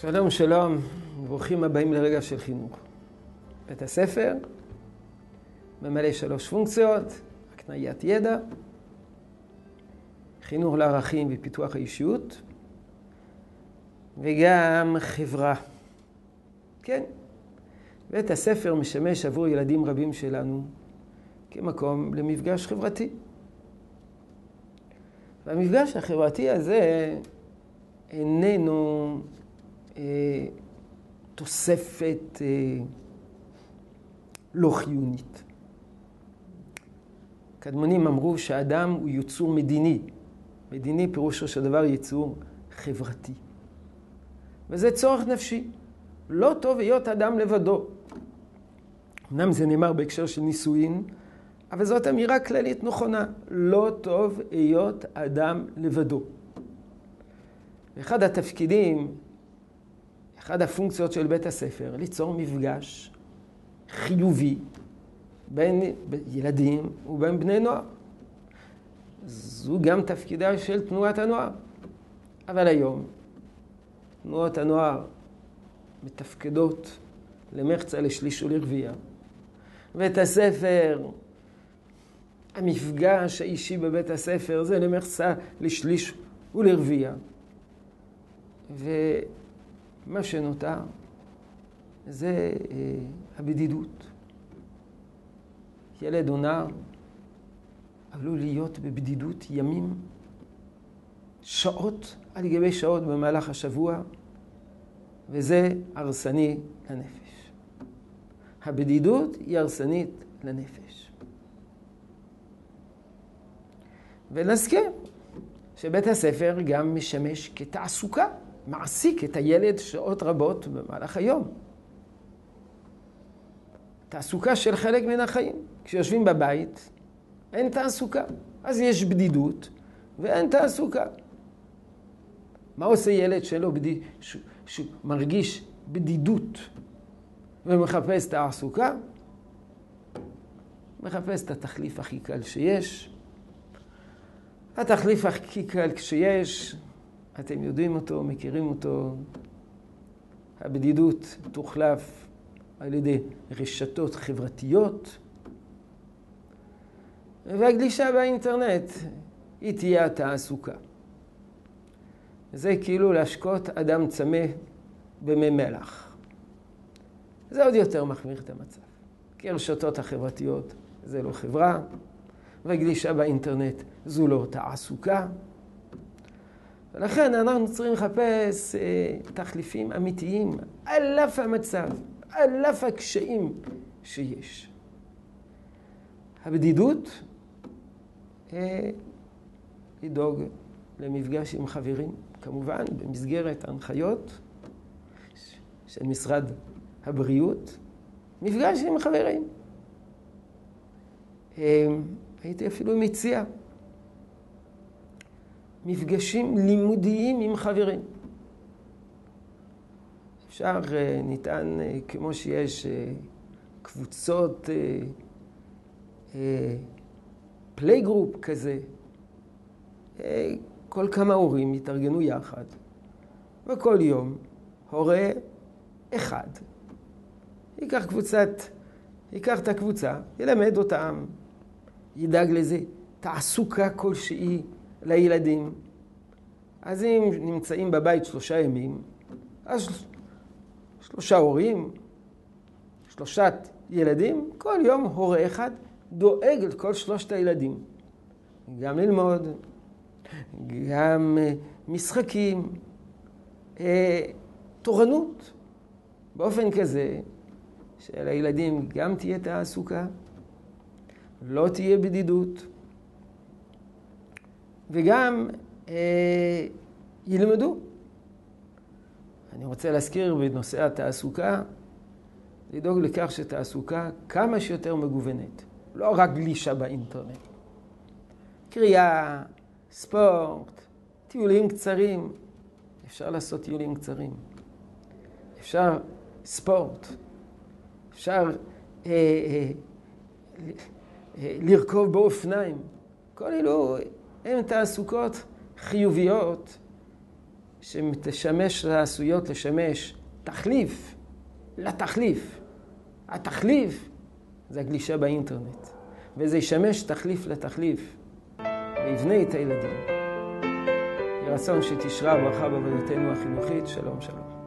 שלום, שלום, ברוכים הבאים לרגע של חינוך. בית הספר ממלא שלוש פונקציות, הקניית ידע, חינוך לערכים ופיתוח האישיות, וגם חברה. כן, בית הספר משמש עבור ילדים רבים שלנו כמקום למפגש חברתי. והמפגש החברתי הזה איננו תוספת אה, לא חיונית. קדמונים אמרו שהאדם הוא יצור מדיני. מדיני פירושו של דבר יצור חברתי. וזה צורך נפשי. לא טוב היות אדם לבדו. אמנם זה נאמר בהקשר של נישואין, אבל זאת אמירה כללית נכונה. לא טוב היות אדם לבדו. אחד התפקידים, אחד הפונקציות של בית הספר, ליצור מפגש חיובי בין ילדים ובין בני נוער. זו גם תפקידה של תנועת הנוער. אבל היום תנועות הנוער מתפקדות למחצה, לשליש ולרבייה. בית הספר, המפגש האישי בבית הספר זה למחצה, לשליש ולרבייה. ומה שנותר זה אה, הבדידות. ילד או נער עלול להיות בבדידות ימים, שעות על גבי שעות במהלך השבוע, וזה הרסני לנפש. הבדידות היא הרסנית לנפש. ונזכיר שבית הספר גם משמש כתעסוקה, מעסיק את הילד שעות רבות במהלך היום. תעסוקה של חלק מן החיים. כשיושבים בבית, אין תעסוקה. אז יש בדידות ואין תעסוקה. מה עושה ילד שלו בדיד... ש... שמרגיש בדידות ומחפש תעסוקה? מחפש את התחליף הכי קל שיש. התחליף הכי קל שיש, אתם יודעים אותו, מכירים אותו, הבדידות תוחלף על ידי רשתות חברתיות, והגלישה באינטרנט היא תהיה התעסוקה. זה כאילו להשקות אדם צמא במי מלח. זה עוד יותר מחמיר את המצב. כי הרשתות החברתיות זה לא חברה, והגלישה באינטרנט זו לא תעסוקה. ולכן אנחנו צריכים לחפש אה, תחליפים אמיתיים על אף המצב, על אף הקשיים שיש. הבדידות, אה, לדאוג למפגש עם חברים, כמובן במסגרת ההנחיות של משרד הבריאות, מפגש עם חברים. אה, הייתי אפילו מציע מפגשים לימודיים עם חברים. אפשר, אה, ניתן, אה, כמו שיש קבוצות playgroup כזה, כל כמה הורים יתארגנו יחד, וכל יום הורה אחד ייקח קבוצת, ייקח את הקבוצה, ילמד אותם, ידאג לזה תעסוקה כלשהי לילדים. אז אם נמצאים בבית שלושה ימים, אז שלושה הורים, שלושת ילדים, כל יום הורה אחד דואג לכל שלושת הילדים. גם ללמוד, גם אה, משחקים, אה, תורנות, באופן כזה שלילדים גם תהיה תעסוקה, לא תהיה בדידות, וגם אה, ילמדו. אני רוצה להזכיר בנושא התעסוקה, לדאוג לכך שתעסוקה כמה שיותר מגוונת, לא רק גלישה באינטרנט. קריאה, ספורט, טיולים קצרים, אפשר לעשות טיולים קצרים. אפשר ספורט, אפשר אה, אה, אה, לרכוב באופניים. כל אלו הן תעסוקות חיוביות שתשמש עשויות לשמש תחליף לתחליף. התחליף זה הגלישה באינטרנט, וזה ישמש תחליף לתחליף, ויבנה את הילדים. יהי רצון שתשרה הברכה בעבודתנו החינוכית. שלום שלום.